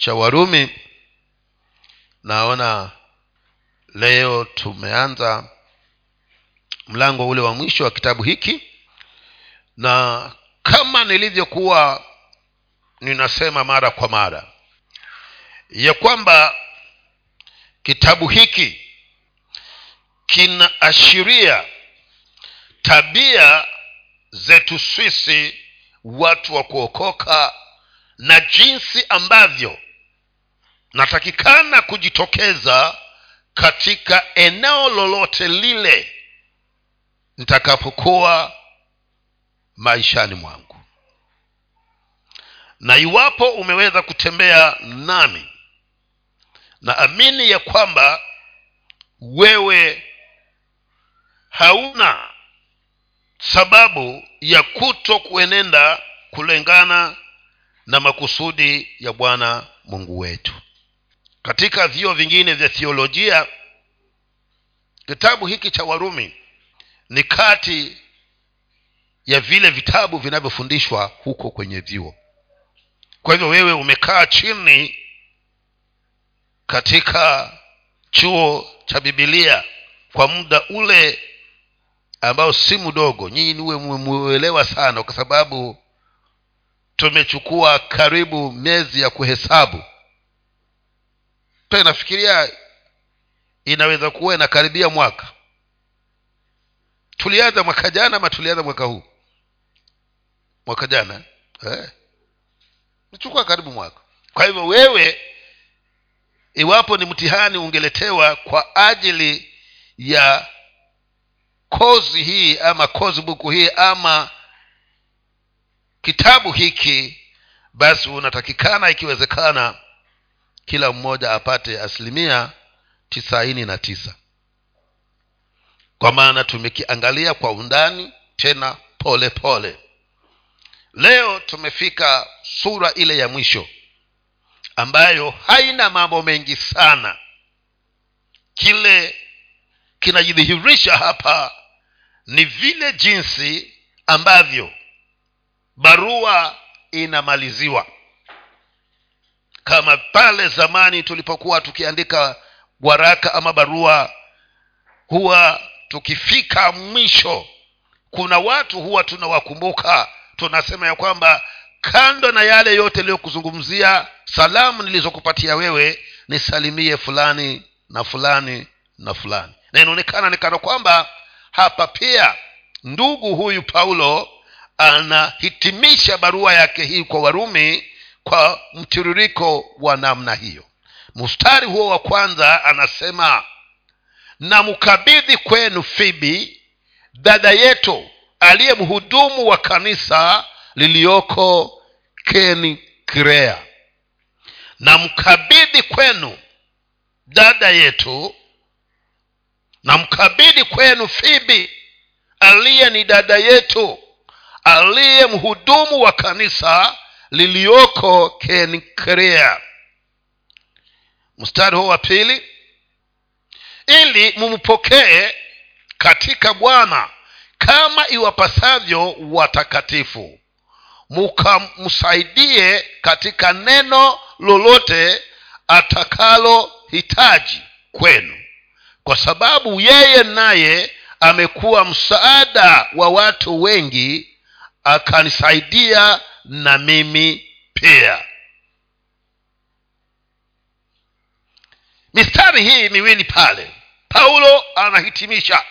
cha warumi naona leo tumeanza mlango ule wa mwisho wa kitabu hiki na kama nilivyokuwa ninasema mara kwa mara ya kwamba kitabu hiki kinaashiria tabia zetu sisi watu wa kuokoka na jinsi ambavyo natakikana kujitokeza katika eneo lolote lile nitakapokuwa maishani mwangu. Na iwapo umeweza kutembea nami na amini ya kwamba wewe hauna sababu ya kuto kuenenda kulingana na makusudi ya bwana mungu wetu katika vio vingine vya thiolojia kitabu hiki cha warumi ni kati ya vile vitabu vinavyofundishwa huko kwenye vyuo kwa hivyo wewe umekaa chini katika chuo cha bibilia kwa muda ule ambao si mdogo. Nyinyi niwe mmemuelewa sana kwa sababu tumechukua karibu miezi ya kuhesabu pe nafikiria inaweza kuwa inakaribia mwaka. Tulianza mwaka jana ama tulianza mwaka huu? Mwaka jana eh? karibu mwaka. Kwa hivyo wewe iwapo ni mtihani ungeletewa kwa ajili ya kozi hii ama kozi buku hii ama kitabu hiki basi unatakikana ikiwezekana kila mmoja apate asilimia tisaini na tisa. Kwa maana tumekiangalia kwa undani tena pole pole. Leo tumefika sura ile ya mwisho ambayo haina mambo mengi sana. Kile kinajidhihirisha hapa ni vile jinsi ambavyo barua inamaliziwa kama pale zamani tulipokuwa tukiandika waraka ama barua huwa tukifika mwisho kuna watu huwa tunawakumbuka. Tunasema ya kwamba kando na yale yote iliyokuzungumzia salamu nilizokupatia wewe nisalimie fulani na fulani na fulani. Na inaonekana nikana kwamba hapa pia ndugu huyu paulo anahitimisha barua yake hii kwa warumi kwa mtiririko wa namna hiyo. Mstari huo wa kwanza anasema na mkabidhi kwenu fibi dada yetu aliye mhudumu wa kanisa liliyoko keni na mkabidhi kwenu dada yetu na mkabidhi kwenu fibi aliye ni dada yetu aliye mhudumu wa kanisa liliyoko kenkrea mstari huo wa pili. Ili mumpokee katika bwana kama iwapasavyo watakatifu. Mukamsaidie katika neno lolote atakalohitaji kwenu. Kwa sababu yeye naye amekuwa msaada wa watu wengi akanisaidia na mimi pia. Mistari hii miwili pale paulo anahitimisha.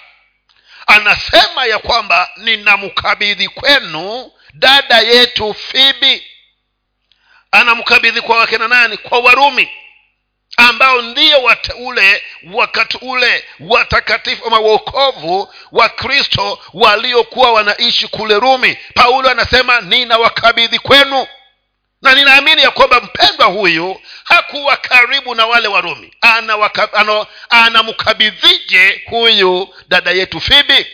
Anasema ya kwamba ninamkabidhi kwenu dada yetu fibi. Anamkabidhi kwa wakena nani? Kwa warumi ambao ndio wateule wakati ule watakatifu ama waokovu wa kristo waliokuwa wanaishi kule rumi. Paulo anasema ninawakabidhi kwenu. Na ninaamini ya kwamba mpendwa huyu hakuwa karibu na wale warumi anamkabidhije huyu dada yetu fibi?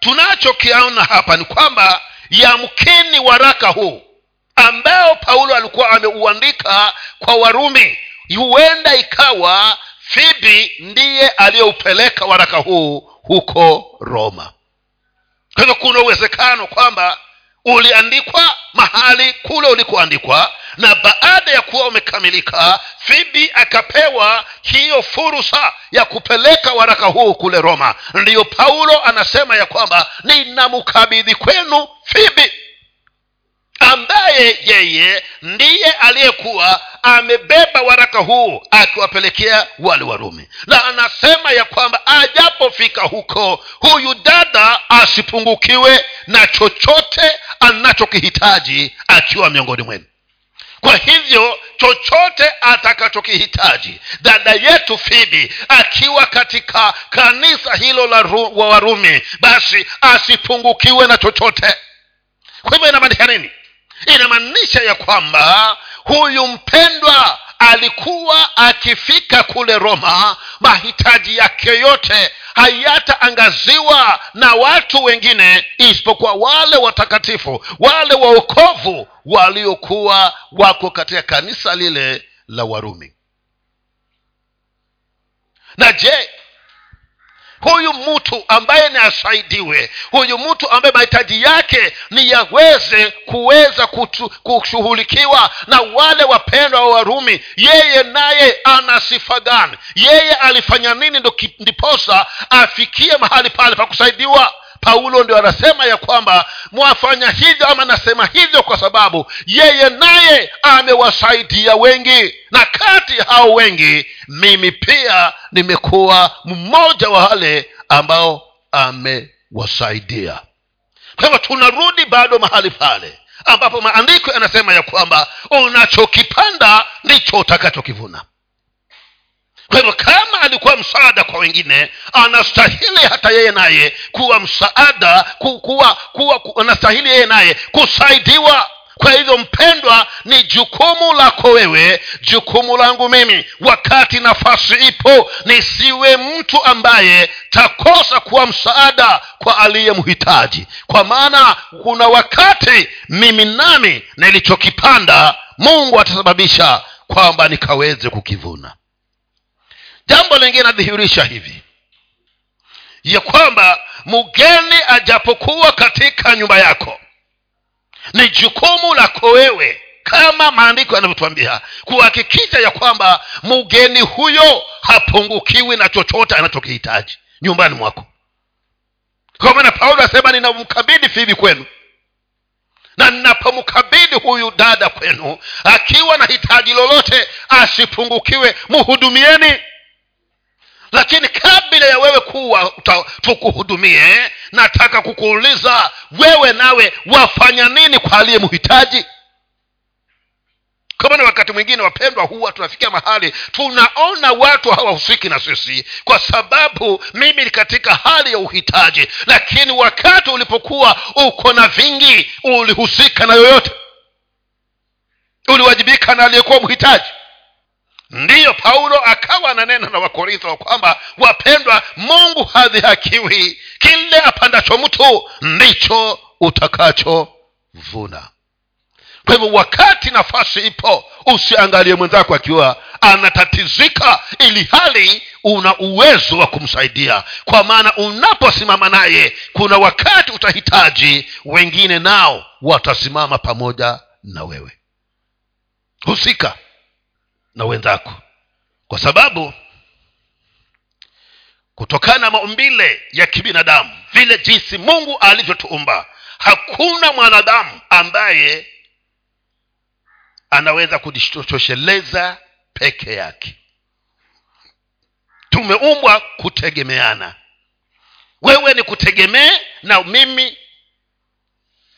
Tunachokiona hapa ni kwamba yamkini waraka huu ambao paulo alikuwa ameuandika kwa warumi. Huenda ikawa fibi ndiye aliyeupeleka waraka huu huko roma. Kwa hivyo kuna uwezekano kwamba uliandikwa mahali kule ulikoandikwa na baada ya kuwa umekamilika fibi akapewa hiyo fursa ya kupeleka waraka huu kule roma. Ndiyo paulo anasema ya kwamba ninamkabidhi kwenu fibi ambaye yeye ndiye aliyekuwa amebeba waraka huu akiwapelekea wale warumi. Na anasema ya kwamba ajapofika huko huyu dada asipungukiwe na chochote anachokihitaji akiwa miongoni mwenu. Kwa hivyo chochote atakachokihitaji dada yetu fibi akiwa katika kanisa hilo la wa warumi basi asipungukiwe na chochote. Kwa hivyo inamaanisha nini inamaanisha ya kwamba huyu mpendwa alikuwa akifika kule roma mahitaji yake yote hayataangaziwa na watu wengine isipokuwa wale watakatifu wale waokovu waliokuwa wako katika kanisa lile la warumi. Na je huyu mtu ambaye ni asaidiwe huyu mtu ambaye mahitaji yake ni yaweze kuweza kushughulikiwa na wale wapendwa wa warumi. Yeye naye ana sifa gani? Yeye alifanya nini ndiposa afikie mahali pale pa kusaidiwa paulo ndio anasema ya kwamba mwafanya hivyo ama nasema hivyo kwa sababu yeye naye amewasaidia wengi. Na kati ya hao wengi mimi pia nimekuwa mmoja wa wale ambao amewasaidia. Kwa hivyo tunarudi bado mahali pale ambapo maandiko yanasema ya kwamba unachokipanda ndicho utakachokivuna kwa hivyo kama alikuwa msaada kwa wengine anastahili hata yeye naye kuwa msaada ku, kuwa, kuwa, ku, anastahili yeye naye kusaidiwa. Kwa hivyo mpendwa ni jukumu lako wewe jukumu langu mimi wakati nafasi ipo nisiwe mtu ambaye takosa kuwa msaada kwa aliyemhitaji. Kwa maana kuna wakati mimi nami nilichokipanda mungu atasababisha kwamba nikaweze kukivuna jambo lingine nadhihirisha hivi. Ya kwamba mgeni ajapokuwa katika nyumba yako ni jukumu lako wewe kama maandiko yanavyotwambia kuhakikisha ya kwamba mgeni huyo hapungukiwi na chochote anachokihitaji nyumbani mwako. Kwa maana paulo asema ninamkabidhi fibi kwenu. Na ninapomkabidhi huyu dada kwenu akiwa na hitaji lolote asipungukiwe. Muhudumieni lakini kabla ya wewe kuwa tukuhudumie nataka kukuuliza wewe nawe wafanya nini kwa aliye mhitaji kwa maana wakati mwingine wapendwa huwa tunafikia mahali tunaona watu hawahusiki na sisi kwa sababu mimi ni katika hali ya uhitaji. Lakini wakati ulipokuwa uko na vingi ulihusika na yoyote? Uliwajibika na aliyekuwa mhitaji ndiyo paulo akawa ananena na wakorintho kwamba wapendwa mungu hadhihakiwi. Kile apandacho mtu ndicho utakachovuna. Kwa hivyo wakati nafasi ipo usiangalie mwenzako akiwa anatatizika ili hali una uwezo wa kumsaidia. Kwa maana unaposimama naye kuna wakati utahitaji wengine nao watasimama pamoja na wewe. Husika na wenzako. Kwa sababu kutokana na maumbile ya kibinadamu vile jinsi mungu alivyotuumba hakuna mwanadamu ambaye anaweza kujitosheleza peke yake. Tumeumbwa kutegemeana. Wewe ni kutegemee na mimi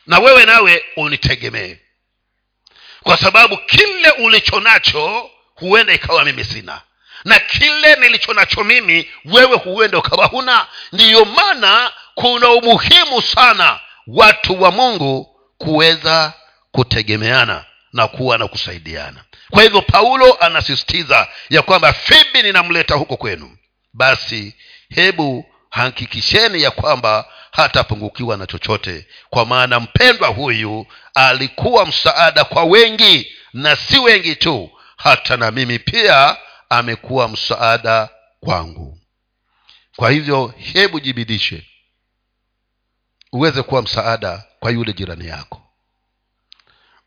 na wewe nawe unitegemee. Kwa sababu kile ulicho nacho huenda ikawa mimi sina. Na kile nilicho nacho mimi wewe huenda ukawa huna. Ndiyo maana kuna umuhimu sana watu wa mungu kuweza kutegemeana na kuwa na kusaidiana. Kwa hivyo paulo anasisitiza ya kwamba fibi ninamleta huko kwenu. Basi hebu hakikisheni ya kwamba hatapungukiwa na chochote kwa maana mpendwa huyu alikuwa msaada kwa wengi na si wengi tu hata na mimi pia amekuwa msaada kwangu. Kwa hivyo hebu jibidishe uweze kuwa msaada kwa yule jirani yako.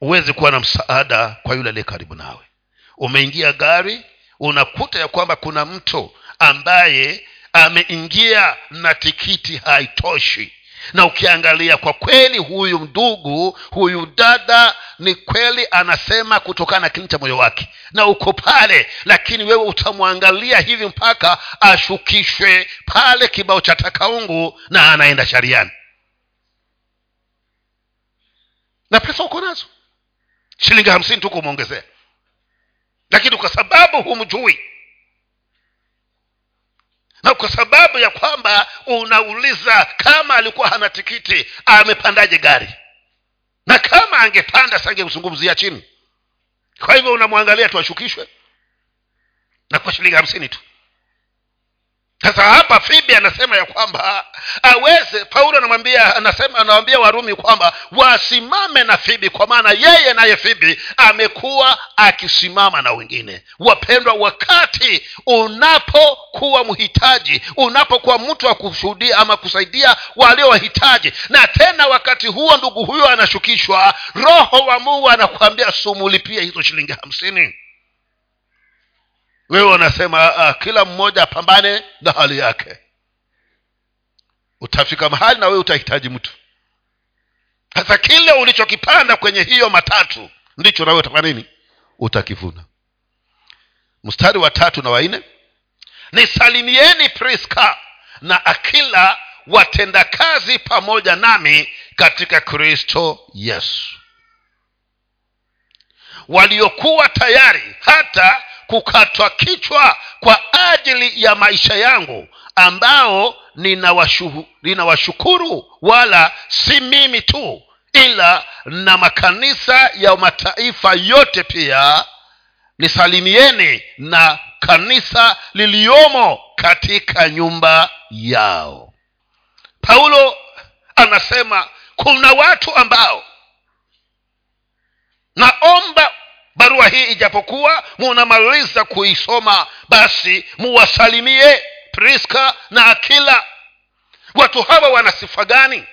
Uweze kuwa na msaada kwa yule aliye karibu nawe. Umeingia gari unakuta ya kwamba kuna mtu ambaye ameingia na tikiti haitoshi na ukiangalia kwa kweli huyu ndugu huyu dada ni kweli anasema kutokana na kini cha moyo wake. Na uko pale lakini wewe utamwangalia hivi mpaka ashukishwe pale kibao cha takaungu na anaenda shariani. Na pesa uko nazo. Shilingi hamsini tu kumwongezea. Lakini kwa sababu humjui na kwa sababu ya kwamba unauliza kama alikuwa hana tikiti amepandaje gari? Na kama angepanda sangezungumzia chini. Kwa hivyo unamwangalia tu ashukishwe. Na kwa shilingi hamsini tu sasa hapa fibi anasema ya kwamba aweze paulo anamwambia anasema anawambia warumi kwamba wasimame na fibi kwa maana yeye naye fibi amekuwa akisimama na wengine. Wapendwa wakati unapokuwa mhitaji unapokuwa mtu wa kushuhudia ama kusaidia waliowahitaji na tena wakati huo ndugu huyo anashukishwa roho wa mungu anakuambia sumulipie hizo shilingi hamsini wewe unasema uh, kila mmoja apambane na hali yake. Utafika mahali na wewe utahitaji mtu. Sasa kile ulichokipanda kwenye hiyo matatu ndicho nawe utafanya nini? Utakivuna. Mstari wa tatu na wanne nisalimieni priska na akila watendakazi pamoja nami katika kristo yesu. Waliokuwa tayari hata kukatwa kichwa kwa ajili ya maisha yangu ambao ninawashukuru nina wala si mimi tu ila na makanisa ya mataifa yote pia. Nisalimieni na kanisa liliyomo katika nyumba yao. Paulo anasema kuna watu ambao naomba barua hii ijapokuwa munamaliza kuisoma basi muwasalimie priska na akila. Watu hawa wana sifa gani?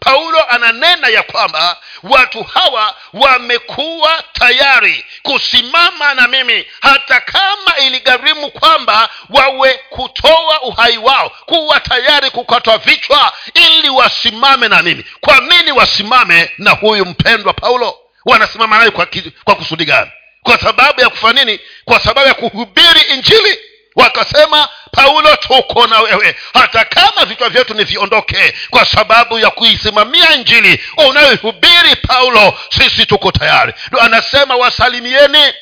Paulo ananena ya kwamba watu hawa wamekuwa tayari kusimama na mimi hata kama iligharimu kwamba wawe kutoa uhai wao kuwa tayari kukatwa vichwa ili wasimame na mimi. Kwa nini wasimame na huyu mpendwa paulo wanasimama nayo kwa, kwa kusudi gani? Kwa sababu ya kufanya nini? Kwa sababu ya kuhubiri injili. Wakasema paulo tuko na wewe. Hata kama vichwa vyetu ni viondoke kwa sababu ya kuisimamia injili unayohubiri paulo sisi tuko tayari. Ndo anasema wasalimieni.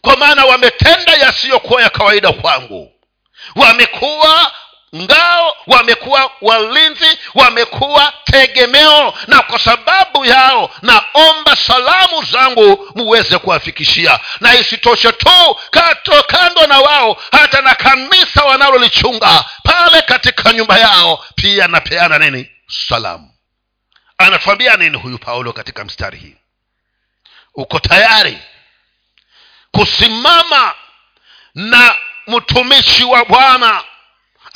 Kwa maana wametenda yasiyokuwa ya kawaida kwangu. Wamekuwa ngao wamekuwa walinzi wamekuwa tegemeo na kwa sababu yao naomba salamu zangu muweze kuwafikishia. Na isitoshe tu kato kando na wao hata na kanisa wanalolichunga pale katika nyumba yao pia napeana nini? Salamu. Anatuambia nini huyu paulo katika mstari hii? Uko tayari kusimama na mtumishi wa bwana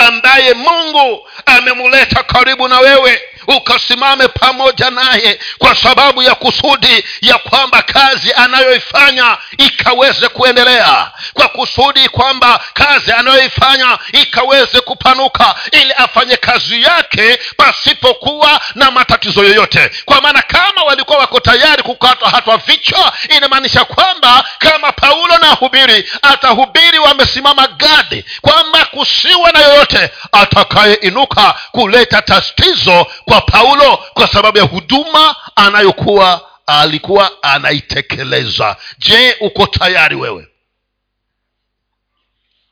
ambaye mungu amemuleta karibu na wewe ukasimame pamoja naye kwa sababu ya kusudi ya kwamba kazi anayoifanya ikaweze kuendelea. Kwa kusudi kwamba kazi anayoifanya ikaweze kupanuka ili afanye kazi yake pasipokuwa na matatizo yoyote. Kwa maana kama walikuwa wako tayari kukatwa hatwa vichwa inamaanisha kwamba kama paulo na hubiri atahubiri wamesimama gadi kwamba kusiwa na yoyote atakayeinuka kuleta tatizo kwa paulo kwa sababu ya huduma anayokuwa alikuwa anaitekeleza. Je uko tayari wewe?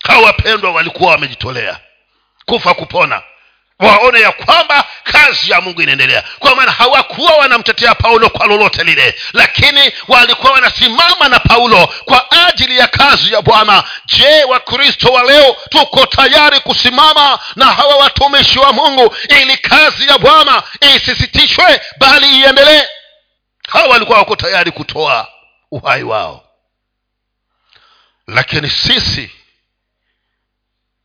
Hawa wapendwa walikuwa wamejitolea. Kufa kupona waone ya kwamba kazi ya mungu inaendelea. Kwa maana hawakuwa wanamtetea paulo kwa lolote lile lakini walikuwa wanasimama na paulo kwa ajili ya kazi ya bwana. Je wakristo wa leo tuko tayari kusimama na hawa watumishi wa mungu ili kazi ya bwana isisitishwe bali iendelee? Hawa walikuwa wako tayari kutoa uhai wao. Lakini sisi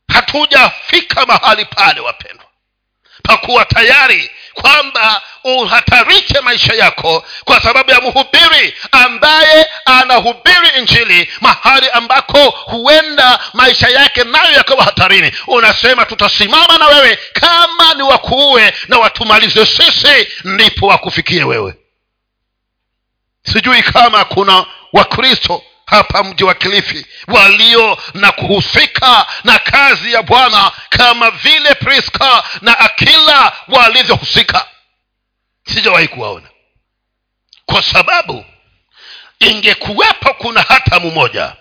hatujafika mahali pale wapendwa pakuwa tayari kwamba uhatarishe maisha yako kwa sababu ya mhubiri ambaye anahubiri injili mahali ambako huenda maisha yake nayo yakawa hatarini. Unasema tutasimama na wewe. Kama ni wakuue na watumalize sisi ndipo wakufikie wewe. Sijui kama kuna wakristo hapa mji wa kilifi walio na kuhusika na kazi ya bwana kama vile priska na akila walivyohusika. Sijawahi kuwaona. Kwa sababu ingekuwepo kuna hata mmoja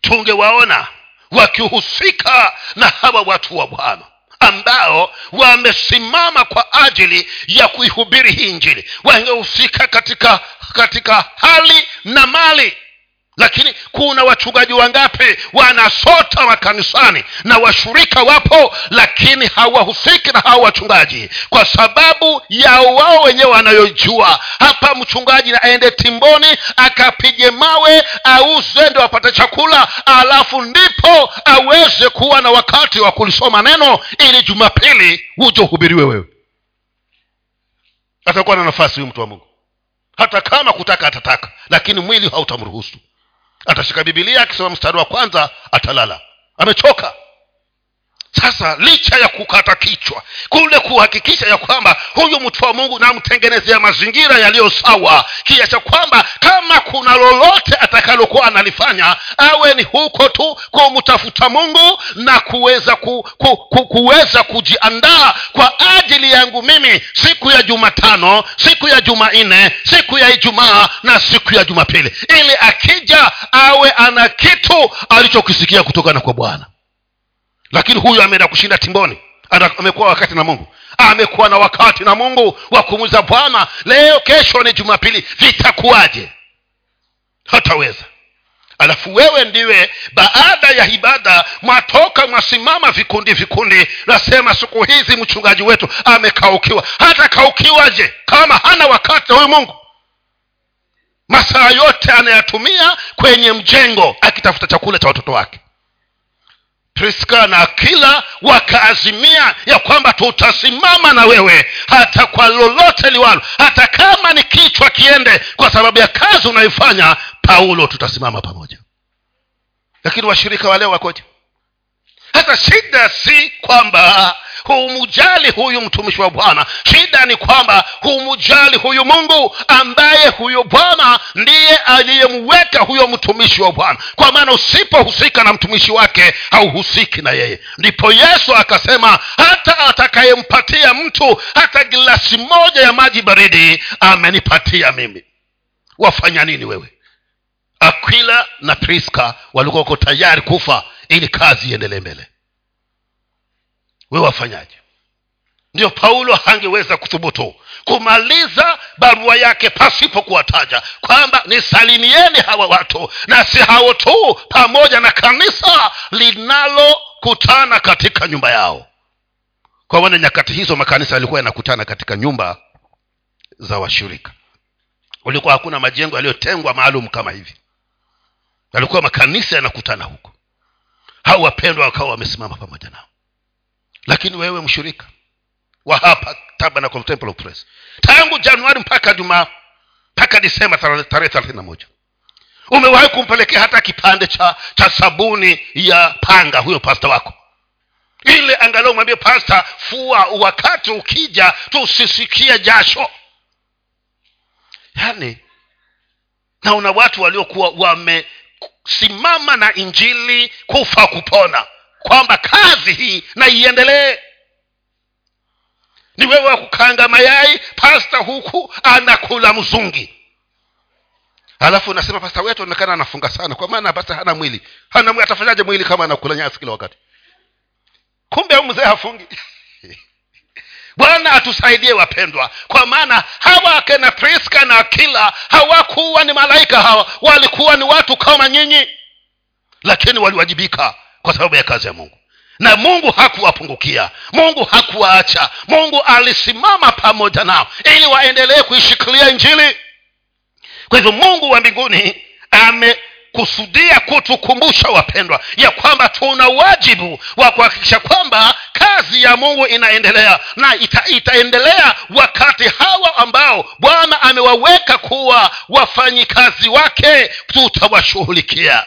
tungewaona wakihusika na hawa watu wa bwana ambao wamesimama kwa ajili ya kuihubiri hii njili wangehusika katika katika hali na mali lakini kuna wachungaji wangapi wanasota makanisani na washirika wapo lakini hawahusiki na hawa wachungaji? Kwa sababu ya wao wenyewe wanayojua. Hapa mchungaji aende timboni akapige mawe auze ndo apate chakula alafu ndipo aweze kuwa na wakati wa kulisoma neno ili jumapili huje uhubiriwe wewe. Atakuwa na nafasi huyu mtu wa mungu. Hata kama kutaka atataka lakini mwili hautamruhusu atashika bibilia akisoma mstari wa kwanza atalala. Amechoka sasa licha ya kukata kichwa kule kuhakikisha ya kwamba huyu mtu wa mungu namtengenezea mazingira yaliyo sawa kiacha kwamba kama kuna lolote atakalokuwa analifanya awe ni huko tu kumtafuta mungu na kuweza ku, ku, ku, kuweza kujiandaa kwa ajili yangu mimi siku ya jumatano siku ya jumanne siku ya ijumaa na siku ya jumapili. Ili akija awe ana kitu alichokisikia kutokana kwa bwana lakini huyu ameenda kushinda timboni. Amekuwa wakati na mungu. Amekuwa na wakati na mungu wa kumuza bwana leo kesho ni jumapili vitakuwaje? Hataweza. Alafu wewe ndiwe baada ya ibada mwatoka mwasimama vikundi vikundi nasema siku hizi mchungaji wetu amekaukiwa. Hata kaukiwaje kama hana wakati huyu mungu? Masaa yote anayatumia kwenye mjengo akitafuta chakula cha watoto wake priska na akila wakaazimia ya kwamba tutasimama na wewe hata kwa lolote liwalo hata kama ni kichwa kiende kwa sababu ya kazi unayoifanya paulo tutasimama pamoja. Lakini washirika wale wakoje? Hata shida si kwamba humujali huyu mtumishi wa bwana. Shida ni kwamba humujali huyu mungu ambaye huyo bwana ndiye aliyemweka huyo mtumishi wa bwana. Kwa maana usipohusika na mtumishi wake hauhusiki na yeye. Ndipo yesu akasema hata atakayempatia mtu hata gilasi moja ya maji baridi amenipatia mimi. Wafanya nini wewe? Akwila na priska walikuwa tayari kufa ili kazi iendelee mbele we wafanyaje? Ndio paulo hangeweza kuthubutu kumaliza barua yake pasipo kuwataja kwamba nisalimieni hawa watu na si hao tu pamoja na kanisa linalokutana katika nyumba yao. Kwa maana nyakati hizo makanisa yalikuwa yanakutana katika nyumba za washirika. Ulikuwa hakuna majengo yaliyotengwa maalum kama hivi. Yalikuwa makanisa yanakutana huko. Hao wapendwa wakawa wamesimama pamoja nao lakini wewe mshirika wa hapa tabernacle temple of praise tangu januari mpaka jumaa mpaka disemba tarehe thelathini na moja umewahi kumpelekea hata kipande cha cha sabuni ya panga huyo pasta wako? Ile angalau mwambie pasta fua wakati ukija tusisikie jasho. Yani naona watu waliokuwa wamesimama na injili kufa kupona kwamba kazi hii na iendelee. Ni wewe wa kukanga mayai pasta huku anakula mzungi alafu unasema pasta wetu onekana anafunga sana. Kwa maana pasta hana mwili. Hana atafanyaje mwili kama anakula nyasi kila wakati? Kumbe mzee hafungi. Bwana atusaidie wapendwa. Kwa maana hawa akena priska na akila hawakuwa ni malaika hawa. Walikuwa ni watu kama nyinyi. Lakini waliwajibika kwa sababu ya kazi ya mungu. Na mungu hakuwapungukia. Mungu hakuwaacha. Mungu alisimama pamoja nao ili waendelee kuishikilia injili. Kwa hivyo mungu wa mbinguni amekusudia kutukumbusha wapendwa ya kwamba tuna wajibu wa kuhakikisha kwamba kazi ya mungu inaendelea na ita, itaendelea wakati hawa ambao bwana amewaweka kuwa wafanyikazi wake tutawashughulikia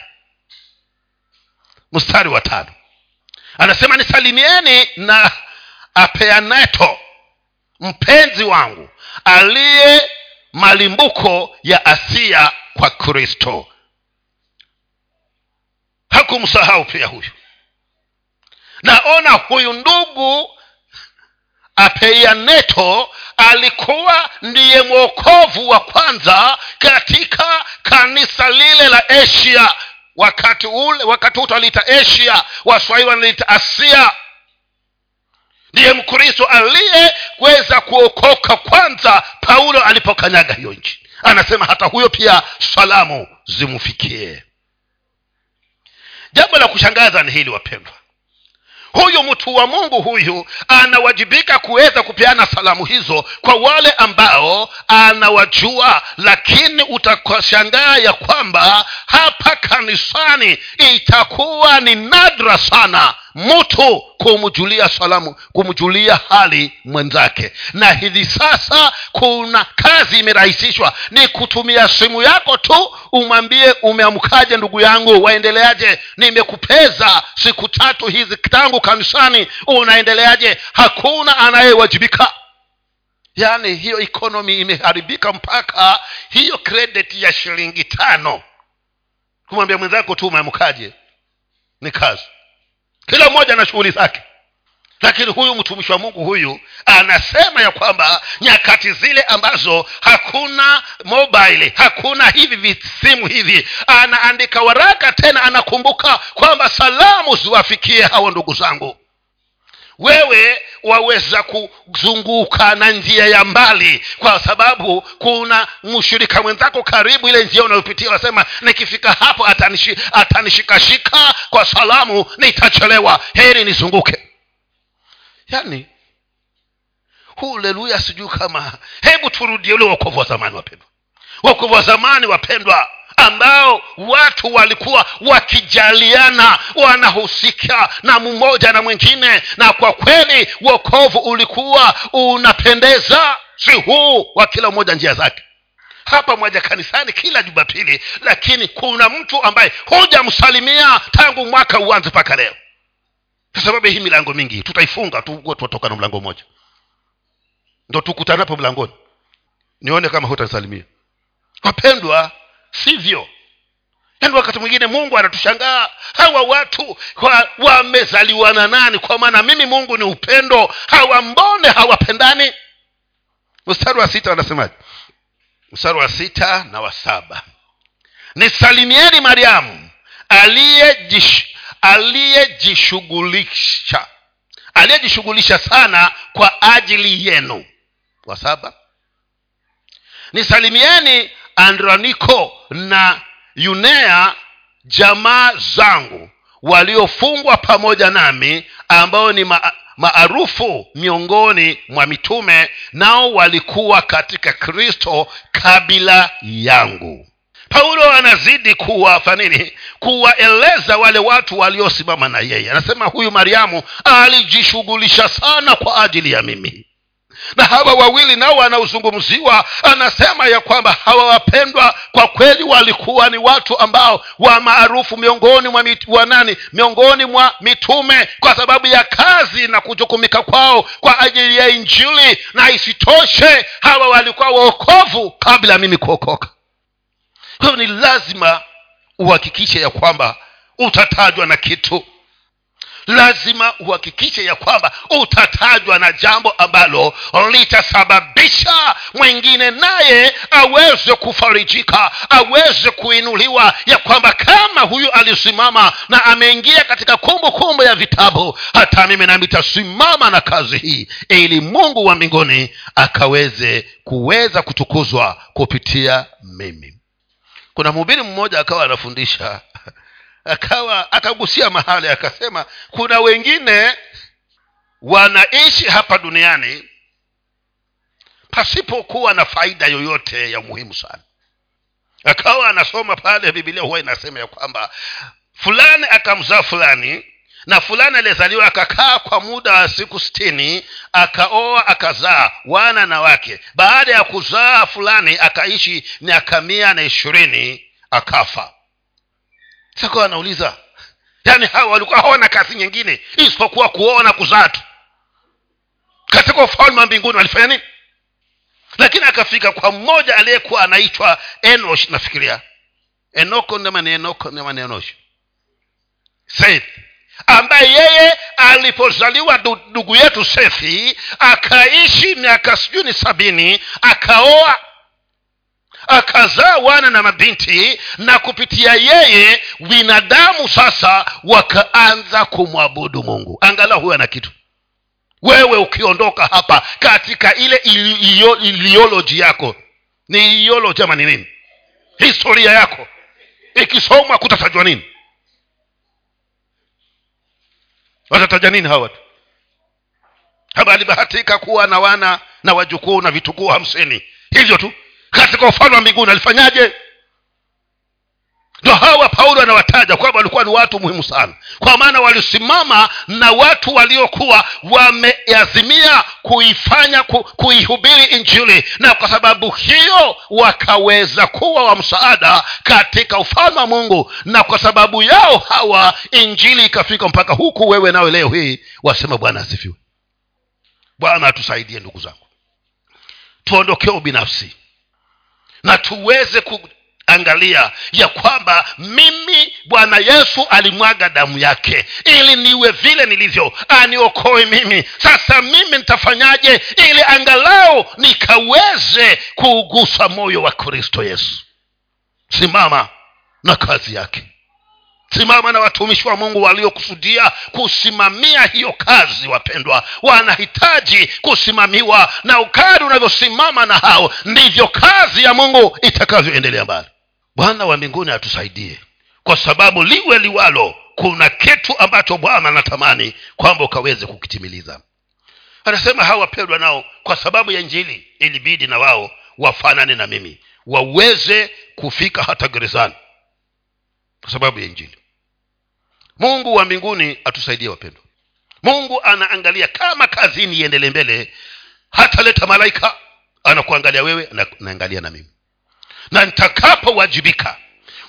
mstari wa tano. Anasema nisalimieni na apeaneto mpenzi wangu aliye malimbuko ya asia kwa kristo. Hakumsahau pia huyu. Naona huyu ndugu apeaneto alikuwa ndiye mwokovu wa kwanza katika kanisa lile la asia wakati ule wakati ute waliita asia waswahili wanaliita asia. Ndiye mkristo aliyeweza kuokoka kwanza paulo alipokanyaga hiyo nchi. Anasema hata huyo pia salamu zimfikie jambo la kushangaza ni hili wapendwa huyu mtu wa mungu huyu anawajibika kuweza kupeana salamu hizo kwa wale ambao anawajua lakini utashangaa ya kwamba hapa kanisani itakuwa ni nadra sana mtu kumjulia salamu kumjulia hali mwenzake. Na hivi sasa kuna kazi imerahisishwa. Ni kutumia simu yako tu umwambie umeamkaje ndugu yangu? Waendeleaje? Nimekupeza siku tatu hizi tangu kanisani. Unaendeleaje? Hakuna anayewajibika. Yaani hiyo ikonomi imeharibika mpaka hiyo credit ya shilingi tano. Kumwambia mwenzako tu umeamkaje? Ni kazi kila mmoja na shughuli zake. Lakini huyu mtumishi wa mungu huyu anasema ya kwamba nyakati zile ambazo hakuna mobile hakuna hivi visimu hivi anaandika waraka tena anakumbuka kwamba salamu ziwafikie hao ndugu zangu wewe waweza kuzunguka na njia ya mbali kwa sababu kuna mshirika mwenzako karibu ile njia unayopitia unasema nikifika hapo atanishi, atanishikashika kwa salamu nitachelewa. Heri nizunguke. Yani huleluya sijui kama hebu turudie ule wokovu wa zamani wapendwa. Wokovu wa zamani wapendwa ambao watu walikuwa wakijaliana wanahusika na mmoja na mwingine. Na kwa kweli wokovu ulikuwa unapendeza si huu wa kila mmoja njia zake. Hapa mwaja kanisani kila jumapili lakini kuna mtu ambaye hujamsalimia tangu mwaka uanze mpaka leo. Kwa sababu hii milango mingi tutaifunga tu tutatoka na mlango mmoja. Ndo tukutanapo mlangoni. Nione kama hutanisalimia wapendwa sivyo? Yaani wakati mwingine mungu anatushangaa hawa watu wamezaliwa na nani? Kwa maana mimi mungu ni upendo. Hawa mbone hawapendani? Mstari wa sita wanasemaje? Mstari wa sita na wa saba. Nisalimieni mariamu aliyejishughulisha aliyejishughulisha sana kwa ajili yenu. Wa saba. Nisalimieni androniko na yunea jamaa zangu waliofungwa pamoja nami ambao ni ma, maarufu miongoni mwa mitume nao walikuwa katika kristo kabila yangu. Paulo anazidi kuwafa nini? Kuwaeleza wale watu waliosimama na yeye. Anasema huyu mariamu alijishughulisha sana kwa ajili ya mimi na hawa wawili nao wanaozungumziwa anasema ya kwamba hawa wapendwa kwa kweli walikuwa ni watu ambao wa maarufu miongoni mwa mit, wa miongoni mwa mitume kwa sababu ya kazi na kujukumika kwao kwa ajili ya injili. Na isitoshe hawa walikuwa waokovu kabla ya mimi kuokoka. Kwa ni lazima uhakikishe ya kwamba utatajwa na kitu lazima uhakikishe ya kwamba utatajwa na jambo ambalo litasababisha mwingine naye aweze kufarijika aweze kuinuliwa ya kwamba kama huyu alisimama na ameingia katika kumbukumbu kumbu ya vitabu hata mimi nami tasimama na kazi hii ili mungu wa mbinguni akaweze kuweza kutukuzwa kupitia mimi. Kuna mhubiri mmoja akawa anafundisha akawa akagusia mahali akasema kuna wengine wanaishi hapa duniani pasipokuwa na faida yoyote ya muhimu sana. Akawa anasoma pale bibilia huwa inasema ya kwamba fulani akamzaa fulani na fulani aliyezaliwa akakaa kwa muda wa siku sitini akaoa akazaa wana na wake. Baada ya kuzaa fulani akaishi miaka mia na ishirini akafa sakawa anauliza. Yaani hawa walikuwa hawana kazi nyingine isipokuwa kuoa na kuzaa tu. Katika ufalme wa mbinguni walifanya nini? Lakini akafika kwa mmoja aliyekuwa anaitwa enosh nafikiria. Enoko ndemani enoko ndemani enosh. Seth ambaye yeye alipozaliwa ndugu yetu sethi akaishi miaka sijui ni sabini akaoa akazaa wana na mabinti na kupitia yeye binadamu sasa wakaanza kumwabudu mungu. Angalau huyo ana kitu. Wewe ukiondoka hapa katika ile ilioloji yako. Ni ioloji ama ni nini? Historia yako. Ikisomwa kutatajwa nini? Watataja nini hawa watu? Haba alibahatika kuwa na wana na wajukuu na vitukuu hamsini. Hivyo tu katika ufalme wa mbinguni alifanyaje? Ndo hawa paulo anawataja kwamba walikuwa ni watu muhimu sana. Kwa maana walisimama na watu waliokuwa wameazimia kuifanya ku, kuihubiri injili. Na kwa sababu hiyo wakaweza kuwa wa msaada katika ufalme wa mungu. Na kwa sababu yao hawa injili ikafika mpaka huku wewe nawe leo hii wasema bwana asifiwe. Bwana atusaidie ndugu zangu. Tuondokee ubinafsi na tuweze kuangalia ya kwamba mimi bwana yesu alimwaga damu yake ili niwe vile nilivyo aniokoe mimi. Sasa mimi nitafanyaje ili angalau nikaweze kuugusa moyo wa kristo yesu? Simama na kazi yake simama na watumishi wa mungu waliokusudia kusimamia hiyo kazi wapendwa. Wanahitaji kusimamiwa na ukari unavyosimama na hao. Ndivyo kazi ya mungu itakavyoendelea mbali. Bwana wa mbinguni atusaidie kwa sababu liwe liwalo kuna kitu ambacho bwana anatamani kwamba ukaweze kukitimiliza. Anasema hawa wapendwa nao kwa sababu ya njili ilibidi na wao wafanane na mimi waweze kufika hata gerezani kwa sababu ya injili. Mungu wa mbinguni atusaidie wapendwa. Mungu anaangalia kama kazini iendelee mbele hataleta malaika anakuangalia wewe naangalia na mimi. Na nitakapowajibika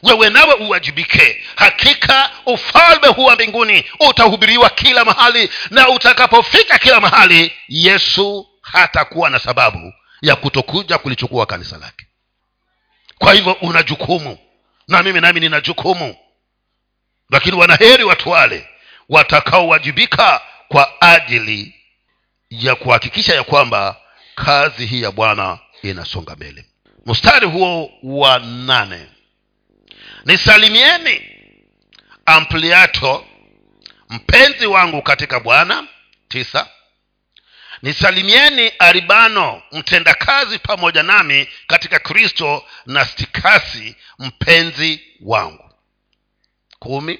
wewe nawe uwajibike. Hakika ufalme huu wa mbinguni utahubiriwa kila mahali na utakapofika kila mahali yesu hatakuwa na sababu ya kutokuja kulichukua kanisa lake. Kwa hivyo una jukumu na mimi nami nina jukumu. Lakini wanaheri watu wale watakaowajibika kwa ajili ya kuhakikisha ya kwamba kazi hii ya bwana inasonga mbele. Mstari huo wa nane. Nisalimieni ampliato mpenzi wangu katika bwana. Tisa nisalimieni aribano mtendakazi pamoja nami katika kristo na stikasi mpenzi wangu. Kumi.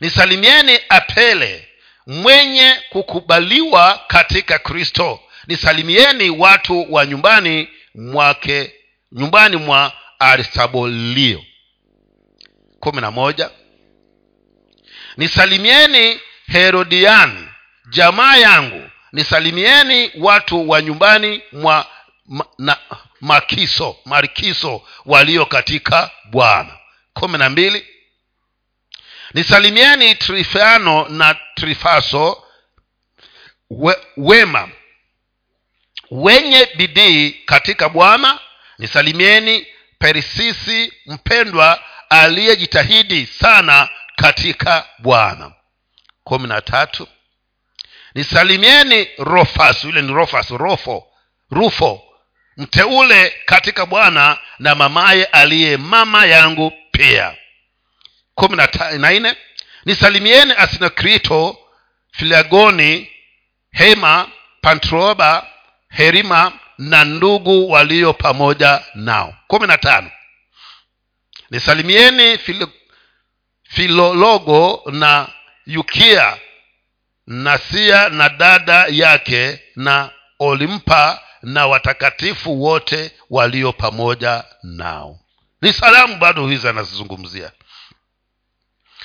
Nisalimieni apele mwenye kukubaliwa katika kristo. Nisalimieni watu wa nyumbani mwake nyumbani mwa aristabolio kumi na moja. Nisalimieni herodiani jamaa yangu nisalimieni watu wa nyumbani mwa ma, na, makiso markiso walio katika bwana. Kumi na mbili. Nisalimieni trifano na trifaso we, wema. Wenye bidii katika bwana nisalimieni perisisi mpendwa aliyejitahidi sana katika bwana. Kumi na tatu nisalimieni rofas yule ni rofas rofo rufo mteule katika bwana na mamaye aliye mama yangu pia. Kumi na nne nisalimieni asinakrito filagoni hema pantroba herima na ndugu walio pamoja nao. Kumi na tano nisalimieni filo, filologo na yukia nasia na dada yake na olimpa na watakatifu wote walio pamoja nao. Ni salamu bado hizi anazizungumzia.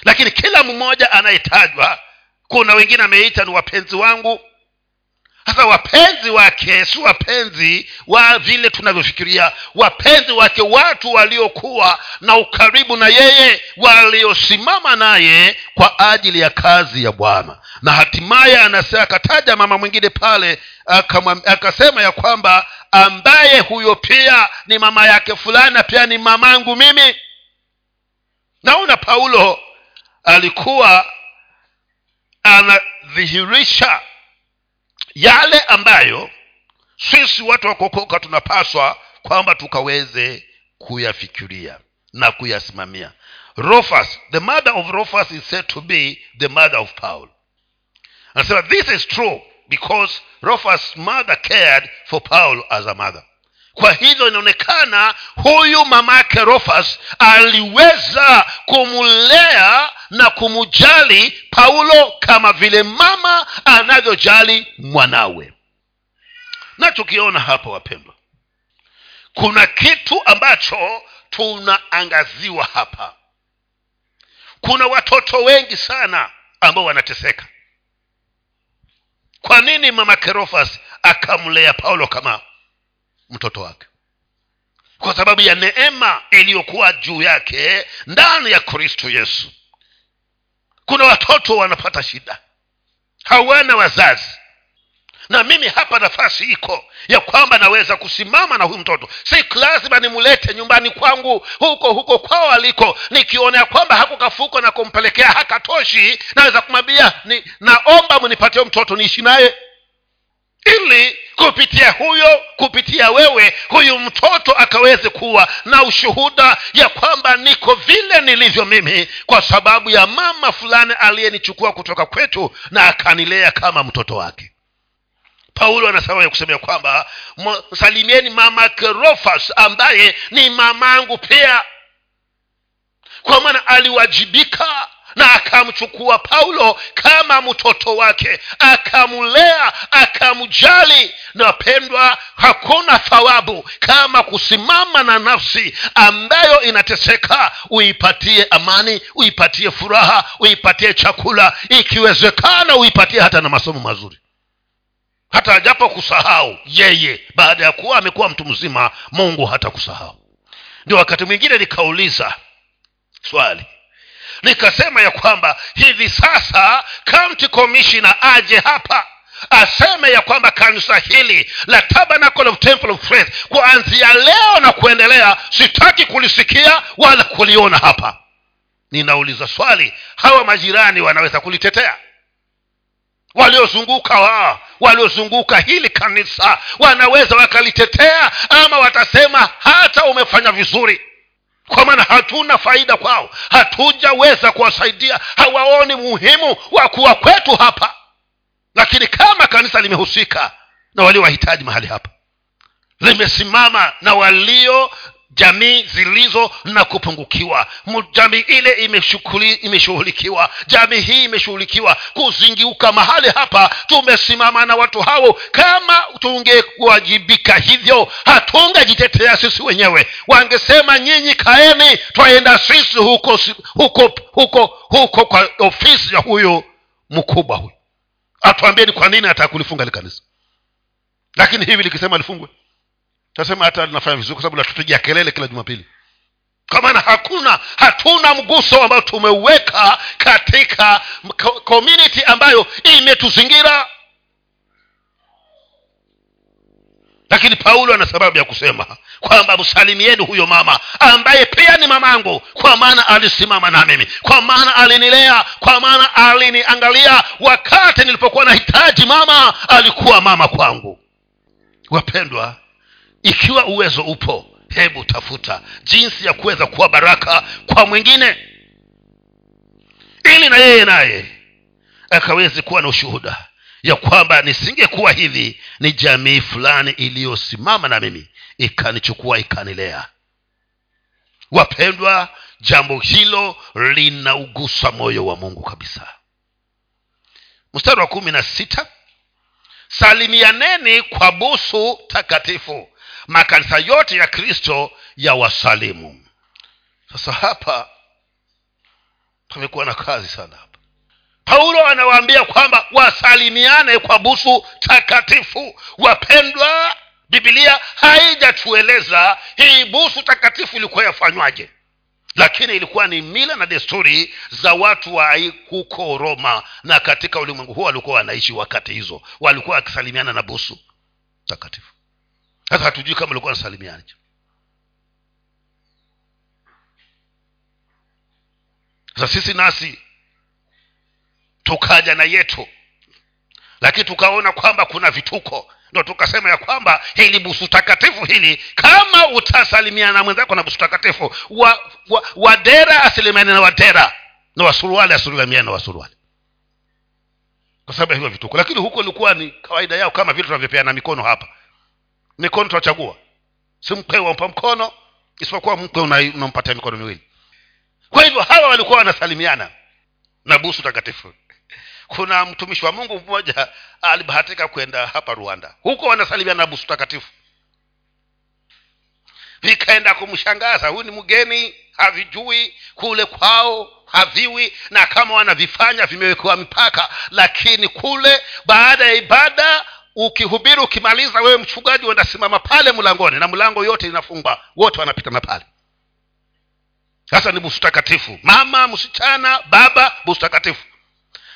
Lakini kila mmoja anayetajwa kuna wengine ameita ni wapenzi wangu. Sasa wapenzi wake si wapenzi wa vile tunavyofikiria. Wapenzi wake watu waliokuwa na ukaribu na yeye waliosimama naye kwa ajili ya kazi ya bwana na hatimaye anasema akataja mama mwingine pale akasema ya kwamba ambaye huyo pia ni mama yake fulani na pia ni mamangu mimi. Naona paulo alikuwa anadhihirisha yale ambayo sisi watu wa kuokoka tunapaswa kwamba tukaweze kuyafikiria na kuyasimamia. Rofas the mother of rofas is said to be the mother of paul anasema this is true because rofas mother cared for paul as a mother. Kwa hivyo inaonekana huyu mama yake rofas aliweza kumlea na kumjali paulo kama vile mama anavyojali mwanawe. Na tukiona hapa wapendwa kuna kitu ambacho tunaangaziwa hapa. Kuna watoto wengi sana ambao wanateseka kwa nini mama kerofas akamlea paulo kama mtoto wake? Kwa sababu ya neema iliyokuwa juu yake ndani ya kristo yesu. Kuna watoto wanapata shida. Hawana wazazi na mimi hapa nafasi iko ya kwamba naweza kusimama na huyu mtoto. Si lazima nimlete nyumbani kwangu huko huko kwao aliko nikiona ya kwamba hako kafuko na kumpelekea hakatoshi naweza kumwambia ni, naomba mnipatie mtoto niishi naye. Ili kupitia huyo kupitia wewe huyu mtoto akaweze kuwa na ushuhuda ya kwamba niko vile nilivyo mimi kwa sababu ya mama fulani aliyenichukua kutoka kwetu na akanilea kama mtoto wake paulo anasema ya kusema kwamba msalimieni mama kerofas ambaye ni mamangu pia. Kwa maana aliwajibika na akamchukua paulo kama mtoto wake akamlea akamjali. Napendwa hakuna thawabu kama kusimama na nafsi ambayo inateseka. Uipatie amani uipatie furaha uipatie chakula. Ikiwezekana uipatie hata na masomo mazuri hata ajapo kusahau. Yeye. Baada ya kuwa amekuwa mtu mzima mungu hata kusahau. Ndio wakati mwingine nikauliza swali. Nikasema ya kwamba hivi sasa county commissioner aje hapa? Aseme ya kwamba kanisa hili la tabernacle of temple of faith kuanzia leo na kuendelea sitaki kulisikia wala kuliona hapa. Ninauliza swali hawa majirani wanaweza kulitetea waliozunguka wa waliozunguka hili kanisa wanaweza wakalitetea ama watasema hata umefanya vizuri. Kwa maana hatuna faida kwao hatujaweza kuwasaidia hawaoni muhimu wa kuwa kwetu hapa. Lakini kama kanisa limehusika na waliowahitaji mahali hapa limesimama na walio jamii zilizo na kupungukiwa. Jamii ile imeshughulikiwa. Jamii hii imeshughulikiwa. Kuzingiuka mahali hapa tumesimama na watu hao. Kama tungewajibika hivyo hatungejitetea sisi wenyewe. Wangesema nyinyi kaeni twaenda sisi huko huko huko huko kwa ofisi ya huyu mkubwa huyu. Atuambieni kwa nini hata kulifunga likanisa. Lakini hivi likisema lifungwe tasema hata linafanya vizuri kwa sababu natupigia kelele kila jumapili. Kwa maana hakuna hatuna mguso ambao tumeuweka katika community ambayo imetuzingira. Lakini paulo ana sababu ya kusema kwamba msalimieni huyo mama ambaye pia ni mamangu kwa maana alisimama na mimi. Kwa maana alinilea. Kwa maana aliniangalia. Wakati nilipokuwa nahitaji mama alikuwa mama kwangu. Wapendwa ikiwa uwezo upo hebu tafuta jinsi ya kuweza kuwa baraka kwa mwingine. Ili na yeye naye akawezi kuwa na ushuhuda ya kwamba nisingekuwa hivi ni jamii fulani iliyosimama na mimi ikanichukua ikanilea. Wapendwa jambo hilo linaugusa moyo wa mungu kabisa. Mstari wa kumi na sita salimianeni kwa busu takatifu makanisa yote ya kristo ya wasalimu. Sasa hapa pamekuwa na kazi sana hapa. Paulo anawaambia kwamba wasalimiane kwa busu takatifu. Wapendwa bibilia haijatueleza hii busu takatifu ilikuwa yafanywaje. Lakini ilikuwa ni mila na desturi za watu wa huko roma. Na katika ulimwengu huo walikuwa wanaishi wakati hizo. Walikuwa wakisalimiana na busu takatifu sasa hatujui kama ulikuwa wanasalimianaje sasa sisi nasi tukaja na yetu lakini tukaona kwamba kuna vituko. Ndo tukasema ya kwamba hili busu takatifu hili kama utasalimiana na mwenzako na busu takatifu wa, wa, wadera asilimiane na wadera na wasuruali asilimiane na wasuruali kwa sababu ya hivyo vituko. Lakini huko ilikuwa ni kawaida yao kama vile tunavyopeana mikono hapa mikono tunachagua? Simpe wampa mkono isipokuwa mkwe unampatia mikono miwili. Kwa hivyo hawa walikuwa wanasalimiana na busu takatifu. Kuna mtumishi wa mungu mmoja alibahatika kwenda hapa rwanda. Huko wanasalimiana na busu takatifu. Vikaenda kumshangaza huyu ni mgeni havijui kule kwao haviwi na kama wanavifanya vimewekewa mipaka lakini kule baada ya ibada ukihubiri ukimaliza wewe mchungaji wanasimama pale mlangoni na mlango yote inafungwa. Wote wanapitana pale. Sasa ni busu takatifu. Mama msichana baba busu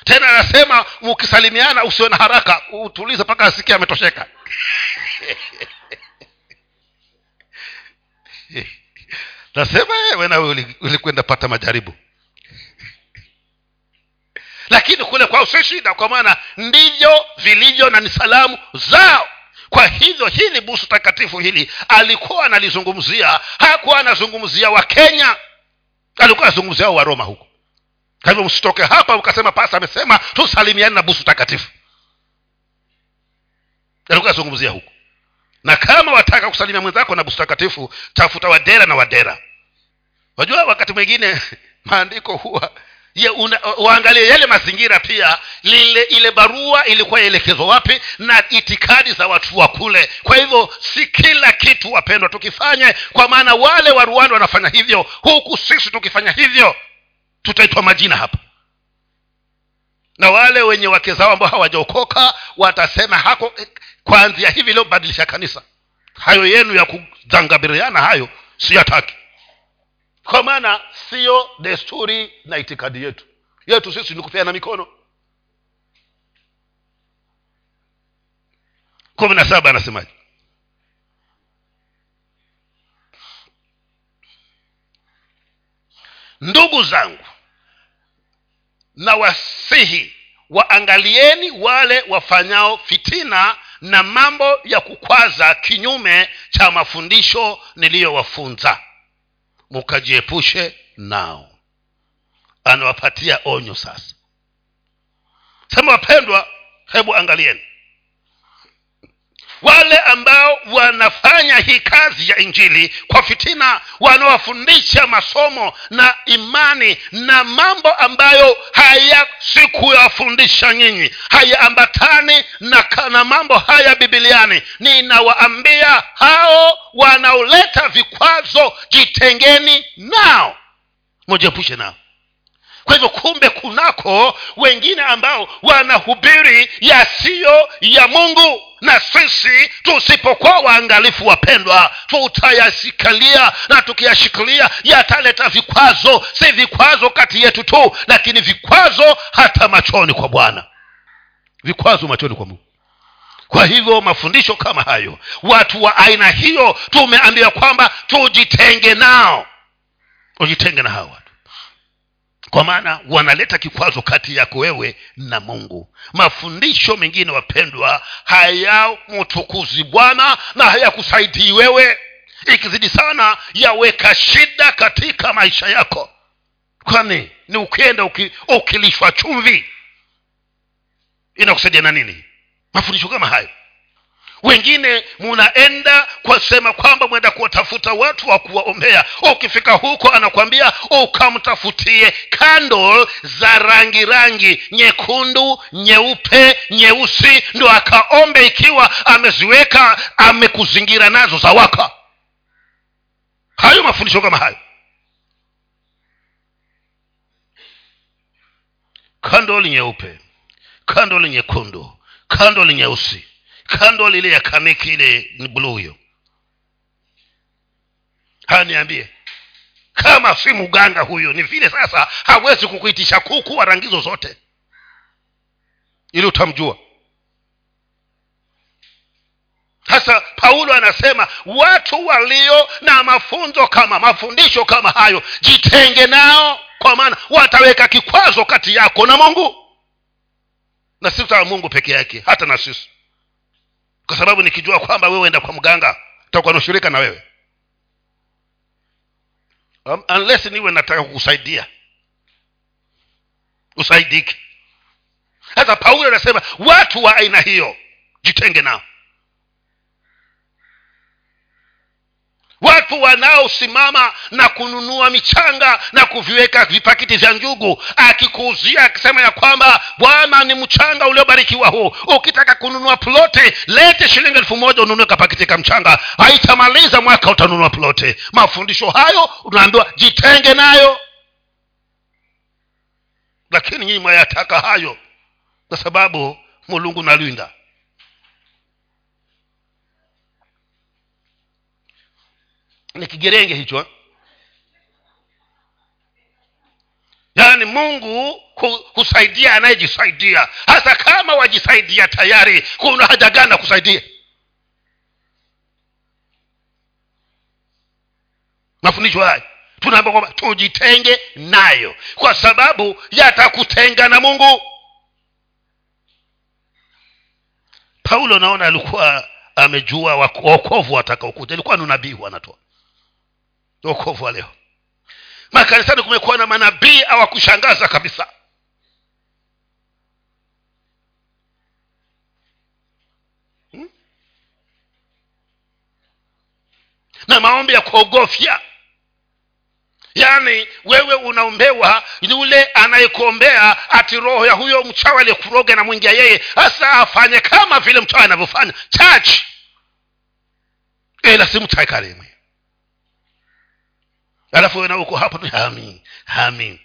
tena anasema ukisalimiana usiwe na haraka. Utulize mpaka asikia ametosheka. Nasema wewe nawe ulikwenda pata majaribu lakini kule kwao si shida kwa maana ndivyo vilivyo na ni salamu zao. Kwa hivyo hili busu takatifu hili alikuwa analizungumzia hakuwa anazungumzia wakenya alikuwa anazungumzia wa roma huko. Kwa hivyo msitoke hapa ukasema pasa amesema tusalimiani na busu takatifu. Alikuwa anazungumzia huko. Na kama wataka kusalimia mwenzako na busu takatifu tafuta wadera na wadera. Wajua wakati mwingine maandiko huwa waangalie yale mazingira pia. Lile ile barua ilikuwa yaelekezwa wapi na itikadi za watu wa kule. Kwa hivyo si kila kitu wapendwa tukifanye kwa maana wale wa rwanda wanafanya hivyo huku sisi tukifanya hivyo tutaitwa majina hapa. Na wale wenye wake zao ambao hawajaokoka watasema hako kwanzia hivi leo badilisha kanisa. Hayo yenu ya kuzangabiriana hayo siyataki kwa maana siyo desturi na itikadi yetu. Yetu sisi ni kupeana mikono. Kumi na saba anasemaje? Ndugu zangu na wasihi waangalieni wale wafanyao fitina na mambo ya kukwaza kinyume cha mafundisho niliyowafunza mukajiepushe nao. Anawapatia onyo sasa. Sema wapendwa hebu angalieni wale ambao wanafanya hii kazi ya injili kwa fitina wanawafundisha masomo na imani na mambo ambayo haya sikuyafundisha nyinyi hayaambatani na, na mambo haya bibiliani. Ninawaambia hao wanaoleta vikwazo jitengeni nao. Mojiepushe nao kwa hivyo kumbe kunako wengine ambao wanahubiri yasiyo ya mungu. Na sisi tusipokuwa waangalifu wapendwa tutayasikalia na tukiyashikilia yataleta vikwazo. Si vikwazo kati yetu tu lakini vikwazo hata machoni kwa bwana. Vikwazo machoni kwa mungu. Kwa hivyo mafundisho kama hayo watu wa aina hiyo tumeambia kwamba tujitenge nao. Ujitenge na hawa kwa maana wanaleta kikwazo kati yako wewe na mungu. Mafundisho mengine wapendwa hayamtukuzi bwana na hayakusaidii wewe. Ikizidi sana yaweka shida katika maisha yako. Kwani ni ukienda uki, ukilishwa chumvi inakusaidia na nini? Mafundisho kama hayo wengine munaenda kwasema kwamba mwenda kuwatafuta watu wa kuwaombea. Ukifika huko anakwambia ukamtafutie kando za rangi rangi nyekundu nyeupe nyeusi. Ndo akaombe ikiwa ameziweka amekuzingira nazo za waka. Hayo mafundisho kama hayo. Kandoli nyeupe kandoli nyekundu kandoli nyeusi kandoli lile ya kaniki ile bluu hiyo. Haya niambie. Kama si mganga huyo ni vile sasa hawezi kukuitisha kuku wa rangizo zote ili utamjua. Sasa paulo anasema watu walio na mafunzo kama mafundisho kama hayo jitenge nao kwa maana wataweka kikwazo kati yako na mungu. Na si mungu peke yake hata na sisi kwa sababu nikijua kwamba wewe enda kwa mganga takuwa nashirika na wewe. Um, unless niwe nataka kukusaidia. Usaidiki hasa paulo anasema watu wa aina hiyo jitenge nao watu wanaosimama na kununua michanga na kuviweka vipakiti vya njugu akikuuzia akisema ya kwamba bwana ni mchanga uliobarikiwa huu. Ukitaka kununua plote lete shilingi elfu moja ununue kapakiti ka mchanga. Haitamaliza mwaka utanunua plote. Mafundisho hayo unaambiwa jitenge nayo. Lakini nyinyi mwayataka hayo kwa sababu mulungu nalinda ni kigerenge hicho yaani mungu husaidia anayejisaidia. Hasa kama wajisaidia tayari kuna haja gani kusaidia mafundisho haya tunaamba kwamba tujitenge nayo kwa sababu yatakutenga na mungu. Paulo naona alikuwa amejua wokovu watakaokuja ilikuwa ni unabii anatoa wokovu wa leo. Makanisani kumekuwa na manabii awakushangaza kabisa. Hmm? na maombi ya kuogofya. Yaani wewe unaombewa yule anayekuombea ati roho ya huyo mchawi aliyekuroga na mwingia yeye. Hasa afanye kama vile mchawi anavyofanya. Chachi ela si mchawi alafu wewe uko hapo tu. Hami amin.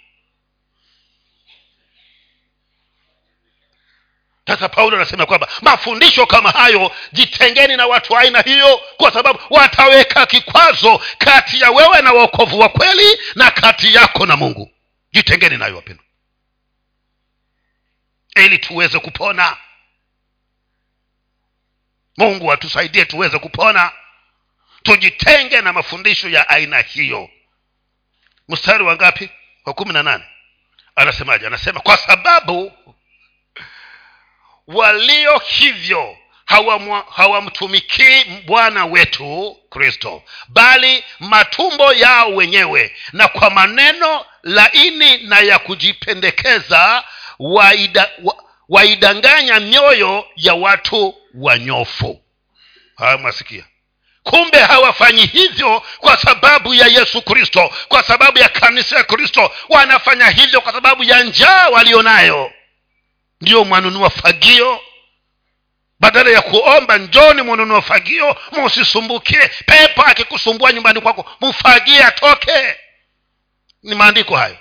Sasa paulo anasema kwamba mafundisho kama hayo jitengeni na watu wa aina hiyo kwa sababu wataweka kikwazo kati ya wewe na wokovu wa kweli na kati yako na mungu. Jitengeni nayo wapendwa. Ili tuweze kupona. Mungu atusaidie tuweze kupona. Tujitenge na mafundisho ya aina hiyo mstari wa ngapi? Wa kumi na nane. Anasemaje? Anasema kwa sababu walio hivyo hawamtumikii hawa bwana wetu kristo bali matumbo yao wenyewe na kwa maneno laini na ya kujipendekeza waida, wa, waidanganya mioyo ya watu wanyofu. Haya mwasikia kumbe hawafanyi hivyo kwa sababu ya yesu kristo kwa sababu ya kanisa ya kristo. Wanafanya hivyo kwa sababu ya njaa walionayo. Ndio mwanunua fagio. Badala ya kuomba njoni mwanunua fagio musisumbukie pepo akikusumbua nyumbani kwako mfagie atoke. Ni maandiko hayo.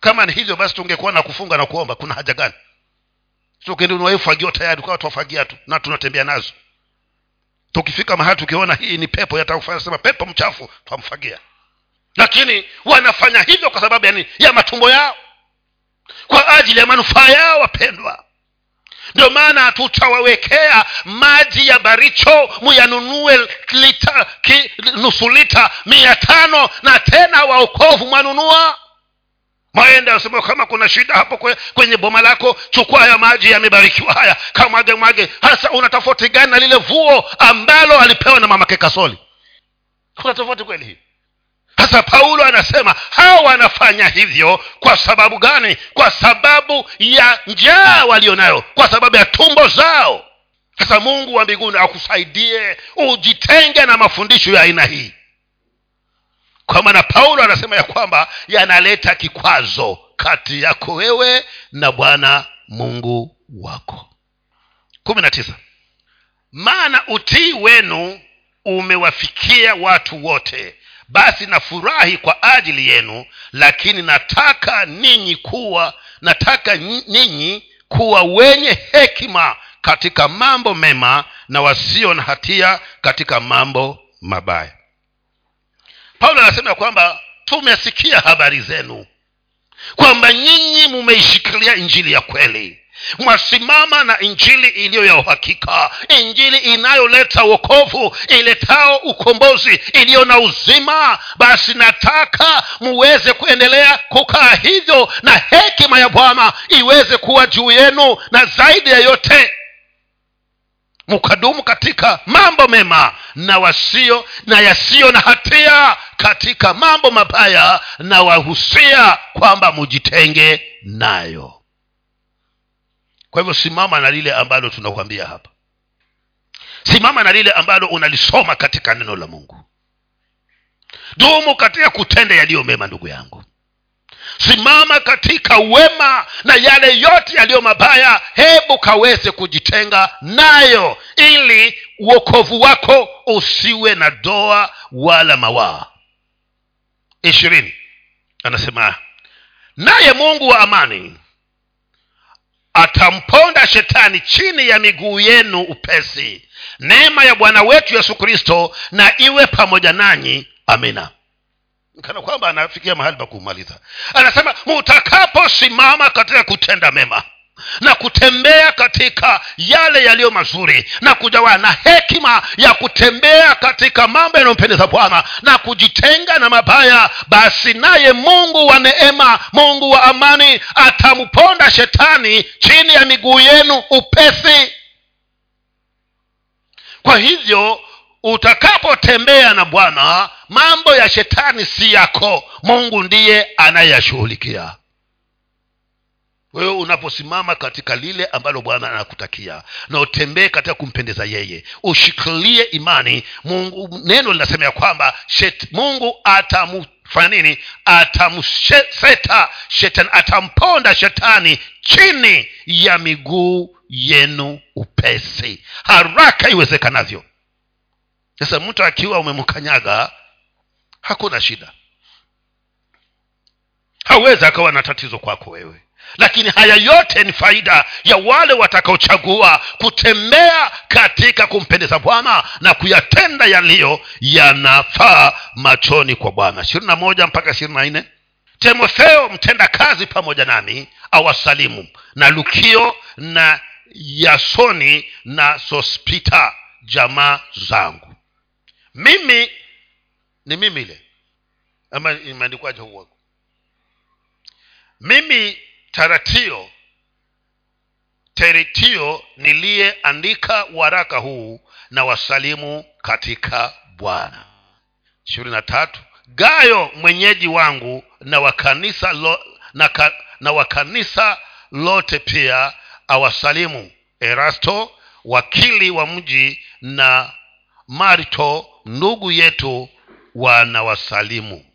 Kama ni hivyo basi tungekuwa na kufunga na kuomba kuna haja gani? Tayari tu na tunatembea nazo tukifika mahali tukiona hii ni pepo yatakufanya pepo mchafu twamfagia. Lakini wanafanya hivyo kwa sababu yani ya matumbo yao kwa ajili ya manufaa yao wapendwa. Ndio maana tutawawekea maji ya baricho muyanunue lita, ki, nusu lita mia tano na tena waokovu mwanunua maende asema kama kuna shida hapo kwe, kwenye boma lako chukua haya maji yamebarikiwa haya. Kamwage mwage hasa una tofauti gani na lile vuo ambalo alipewa na mamake kasoli kuna tofauti kweli hii? Sasa paulo anasema hawa wanafanya hivyo kwa sababu gani? Kwa sababu ya njaa walionayo kwa sababu ya tumbo zao. Sasa mungu wa mbinguni akusaidie ujitenge na mafundisho ya aina hii kwa maana paulo anasema ya kwamba yanaleta kikwazo kati yako wewe na bwana mungu wako. Kumi na tisa. Maana utii wenu umewafikia watu wote. Basi nafurahi kwa ajili yenu lakini nataka ninyi kuwa nataka ninyi kuwa wenye hekima katika mambo mema na wasio na hatia katika mambo mabaya paulo anasema kwamba tumesikia habari zenu kwamba nyinyi mumeishikilia injili ya kweli. Mwasimama na injili iliyo ya uhakika injili inayoleta wokovu iletao ukombozi iliyo na uzima. Basi nataka muweze kuendelea kukaa hivyo na hekima ya bwana iweze kuwa juu yenu na zaidi ya yote mkadumu katika mambo mema na wasio na yasiyo na hatia katika mambo mabaya na wahusia kwamba mujitenge nayo. Kwa hivyo simama na lile ambalo tunakwambia hapa. Simama na lile ambalo unalisoma katika neno la mungu. Dumu katika kutenda yaliyo mema ndugu yangu simama katika wema na yale yote yaliyo mabaya. Hebu kaweze kujitenga nayo ili uokovu wako usiwe na doa wala mawaa. Ishirini. Anasema naye mungu wa amani atamponda shetani chini ya miguu yenu upesi. Neema ya bwana wetu yesu kristo na iwe pamoja nanyi. Amina kana kwamba anafikia mahali pa kumaliza. Anasema mutakaposimama katika kutenda mema na kutembea katika yale yaliyo mazuri na kujawa na hekima ya kutembea katika mambo yanayompendeza bwana na kujitenga na mabaya basi naye mungu wa neema mungu wa amani atamponda shetani chini ya miguu yenu upesi. Kwa hivyo utakapotembea na bwana mambo ya shetani si yako. Mungu ndiye anayeyashughulikia. Wewe unaposimama katika lile ambalo bwana anakutakia na utembee katika kumpendeza yeye ushikilie imani. Mungu neno linasema ya kwamba shet, mungu atamfanya nini? Atamseta shetani atamponda shetani chini ya miguu yenu upesi haraka iwezekanavyo. Sasa mtu akiwa umemkanyaga hakuna shida. Hawezi akawa na tatizo kwako wewe. Lakini haya yote ni faida ya wale watakaochagua kutembea katika kumpendeza bwana na kuyatenda yaliyo yanafaa machoni kwa bwana. ishirini na moja mpaka ishirini na nne. Timotheo mtenda kazi pamoja nami awasalimu na lukio na yasoni na sospita jamaa zangu. Mimi ni mimi ile. Ama imeandikwaje huo mimi taratio teritio niliyeandika waraka huu na wasalimu katika bwana. Ishirini na tatu. Gayo mwenyeji wangu na wakanisa lo, na, ka, na wakanisa lote pia awasalimu. Erasto wakili wa mji na marto ndugu yetu wanawasalimu.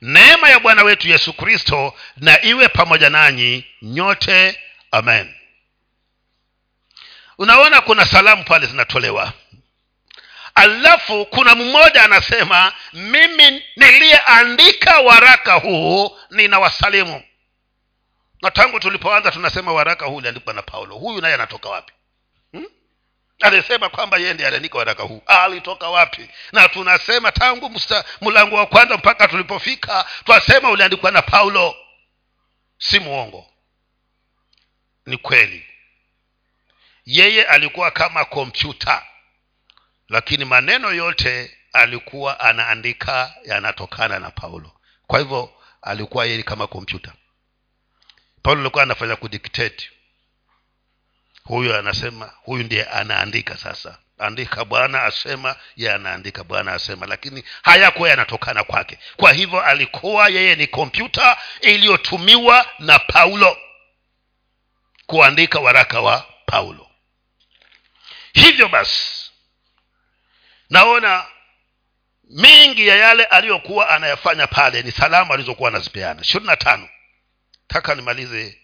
Neema ya bwana wetu yesu kristo na iwe pamoja nanyi nyote. Amen. Unaona kuna salamu pale zinatolewa. Alafu kuna mmoja anasema mimi niliyeandika waraka huu ninawasalimu. Na tangu tulipoanza tunasema waraka huu uliandikwa na paulo. Huyu naye anatoka wapi? Alisema kwamba yeye ndiye aliandika waraka huu. Alitoka wapi? Na tunasema tangu mlango wa kwanza mpaka tulipofika twasema uliandikwa na paulo. Si mwongo. Ni kweli. Yeye alikuwa kama kompyuta lakini maneno yote alikuwa anaandika yanatokana na paulo. Kwa hivyo alikuwa yeye kama kompyuta. Paulo alikuwa anafanya kudikteti huyu anasema huyu ndiye anaandika sasa. Andika bwana asema ye anaandika bwana asema. Lakini hayakuwa yanatokana kwake. Kwa hivyo alikuwa yeye ni kompyuta iliyotumiwa na paulo kuandika waraka wa paulo. Hivyo basi naona mingi ya yale aliyokuwa anayafanya pale ni salamu alizokuwa anazipeana. ishirini na tano. Taka nimalize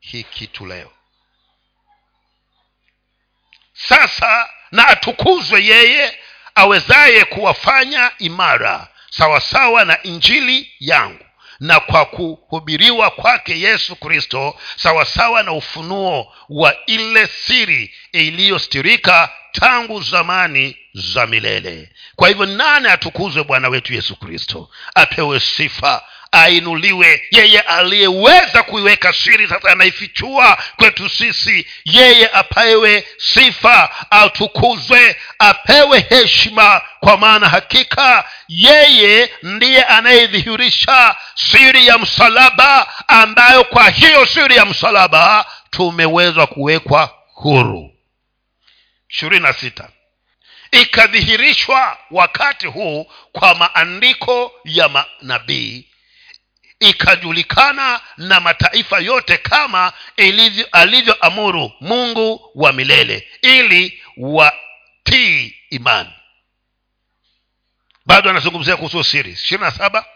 hii kitu leo sasa na atukuzwe yeye awezaye kuwafanya imara sawasawa na injili yangu na kwa kuhubiriwa kwake yesu kristo sawasawa na ufunuo wa ile siri iliyostirika tangu zamani za milele. Kwa hivyo nane atukuzwe bwana wetu yesu kristo? Apewe sifa ainuliwe. Yeye aliyeweza kuiweka siri sasa anaifichua kwetu sisi. Yeye apewe sifa atukuzwe apewe heshima. Kwa maana hakika yeye ndiye anayedhihirisha siri ya msalaba ambayo kwa hiyo siri ya msalaba tumeweza kuwekwa huru. ishirini na sita. Ikadhihirishwa wakati huu kwa maandiko ya manabii ikajulikana na mataifa yote kama alivyoamuru mungu wa milele ili watii imani. Bado anazungumzia kuhusu siri. Ishirini na saba.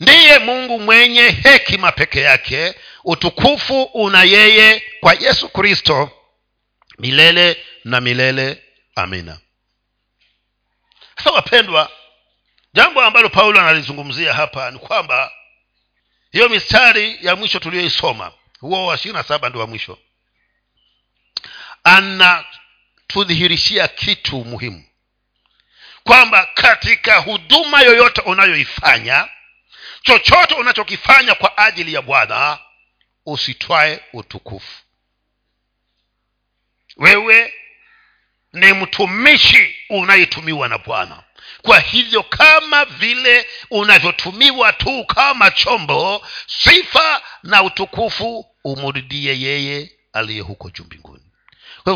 Ndiye mungu mwenye hekima peke yake utukufu una yeye kwa yesu kristo milele na milele. Amina. Sasa wapendwa jambo ambalo paulo analizungumzia hapa ni kwamba hiyo mistari ya mwisho tuliyoisoma huo wa ishirini na saba ndio wa mwisho anatudhihirishia kitu muhimu kwamba katika huduma yoyote unayoifanya chochote unachokifanya kwa ajili ya bwana usitwae utukufu. Wewe ni mtumishi unayetumiwa na bwana kwa hivyo kama vile unavyotumiwa tu kama chombo sifa na utukufu umrudie yeye aliye huko juu mbinguni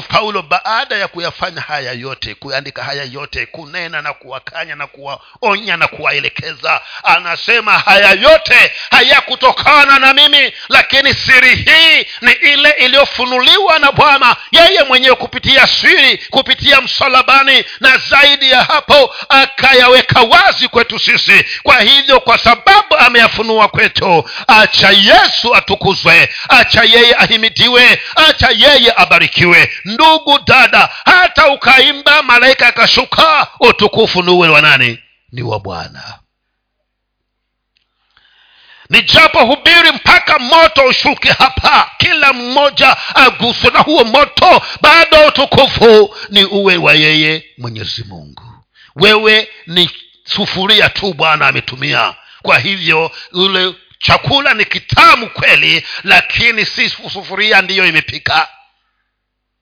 paulo baada ya kuyafanya haya yote kuandika haya yote kunena na kuwakanya na kuwaonya na kuwaelekeza anasema haya yote hayakutokana na mimi lakini siri hii ni ile iliyofunuliwa na bwana yeye mwenyewe kupitia siri kupitia msalabani na zaidi ya hapo akayaweka wazi kwetu sisi. Kwa hivyo kwa sababu ameyafunua kwetu acha yesu atukuzwe acha yeye ahimidiwe acha yeye abarikiwe ndugu dada hata ukaimba malaika akashuka utukufu nuwe wa nani? Ni wa bwana. Nijapohubiri mpaka moto ushuke hapa kila mmoja aguswe na huo moto bado utukufu ni uwe wa yeye mwenyezi mungu. Wewe ni sufuria tu bwana ametumia. Kwa hivyo ule chakula ni kitamu kweli lakini si sufuria ndiyo imepika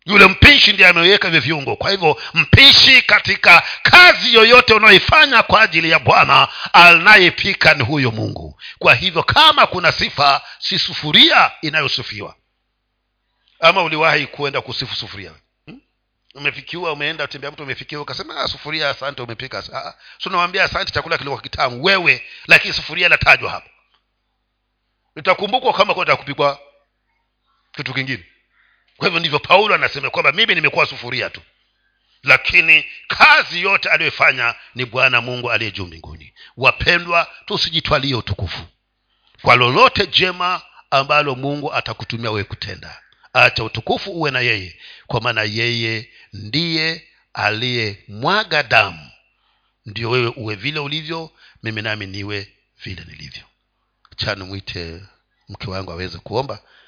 yule mpishi ndiye ameweka hivyo viungo. Kwa hivyo mpishi katika kazi yoyote unayoifanya kwa ajili ya bwana anayepika ni huyo mungu. Kwa hivyo kama kuna sifa si sufuria inayosufiwa. Ama uliwahi kuenda kusifu sufuria? Hmm? umefikiwa umeenda tembea mtu umefikiwa ukasema ah, sufuria asante umepika ah, sunawambia asante chakula kilikuwa kitamu wewe lakini sufuria inatajwa hapo. Itakumbukwa kama kwenda kitu kingine kwa hivyo ndivyo paulo anasema kwamba mimi nimekuwa sufuria tu. Lakini kazi yote aliyoifanya ni bwana mungu aliye juu mbinguni. Wapendwa tusijitwalie utukufu. Kwa lolote jema ambalo mungu atakutumia wewe kutenda acha utukufu uwe na yeye kwa maana yeye ndiye aliyemwaga damu. Ndio wewe uwe vile ulivyo mimi nami niwe vile nilivyo. Chani mwite mke wangu aweze kuomba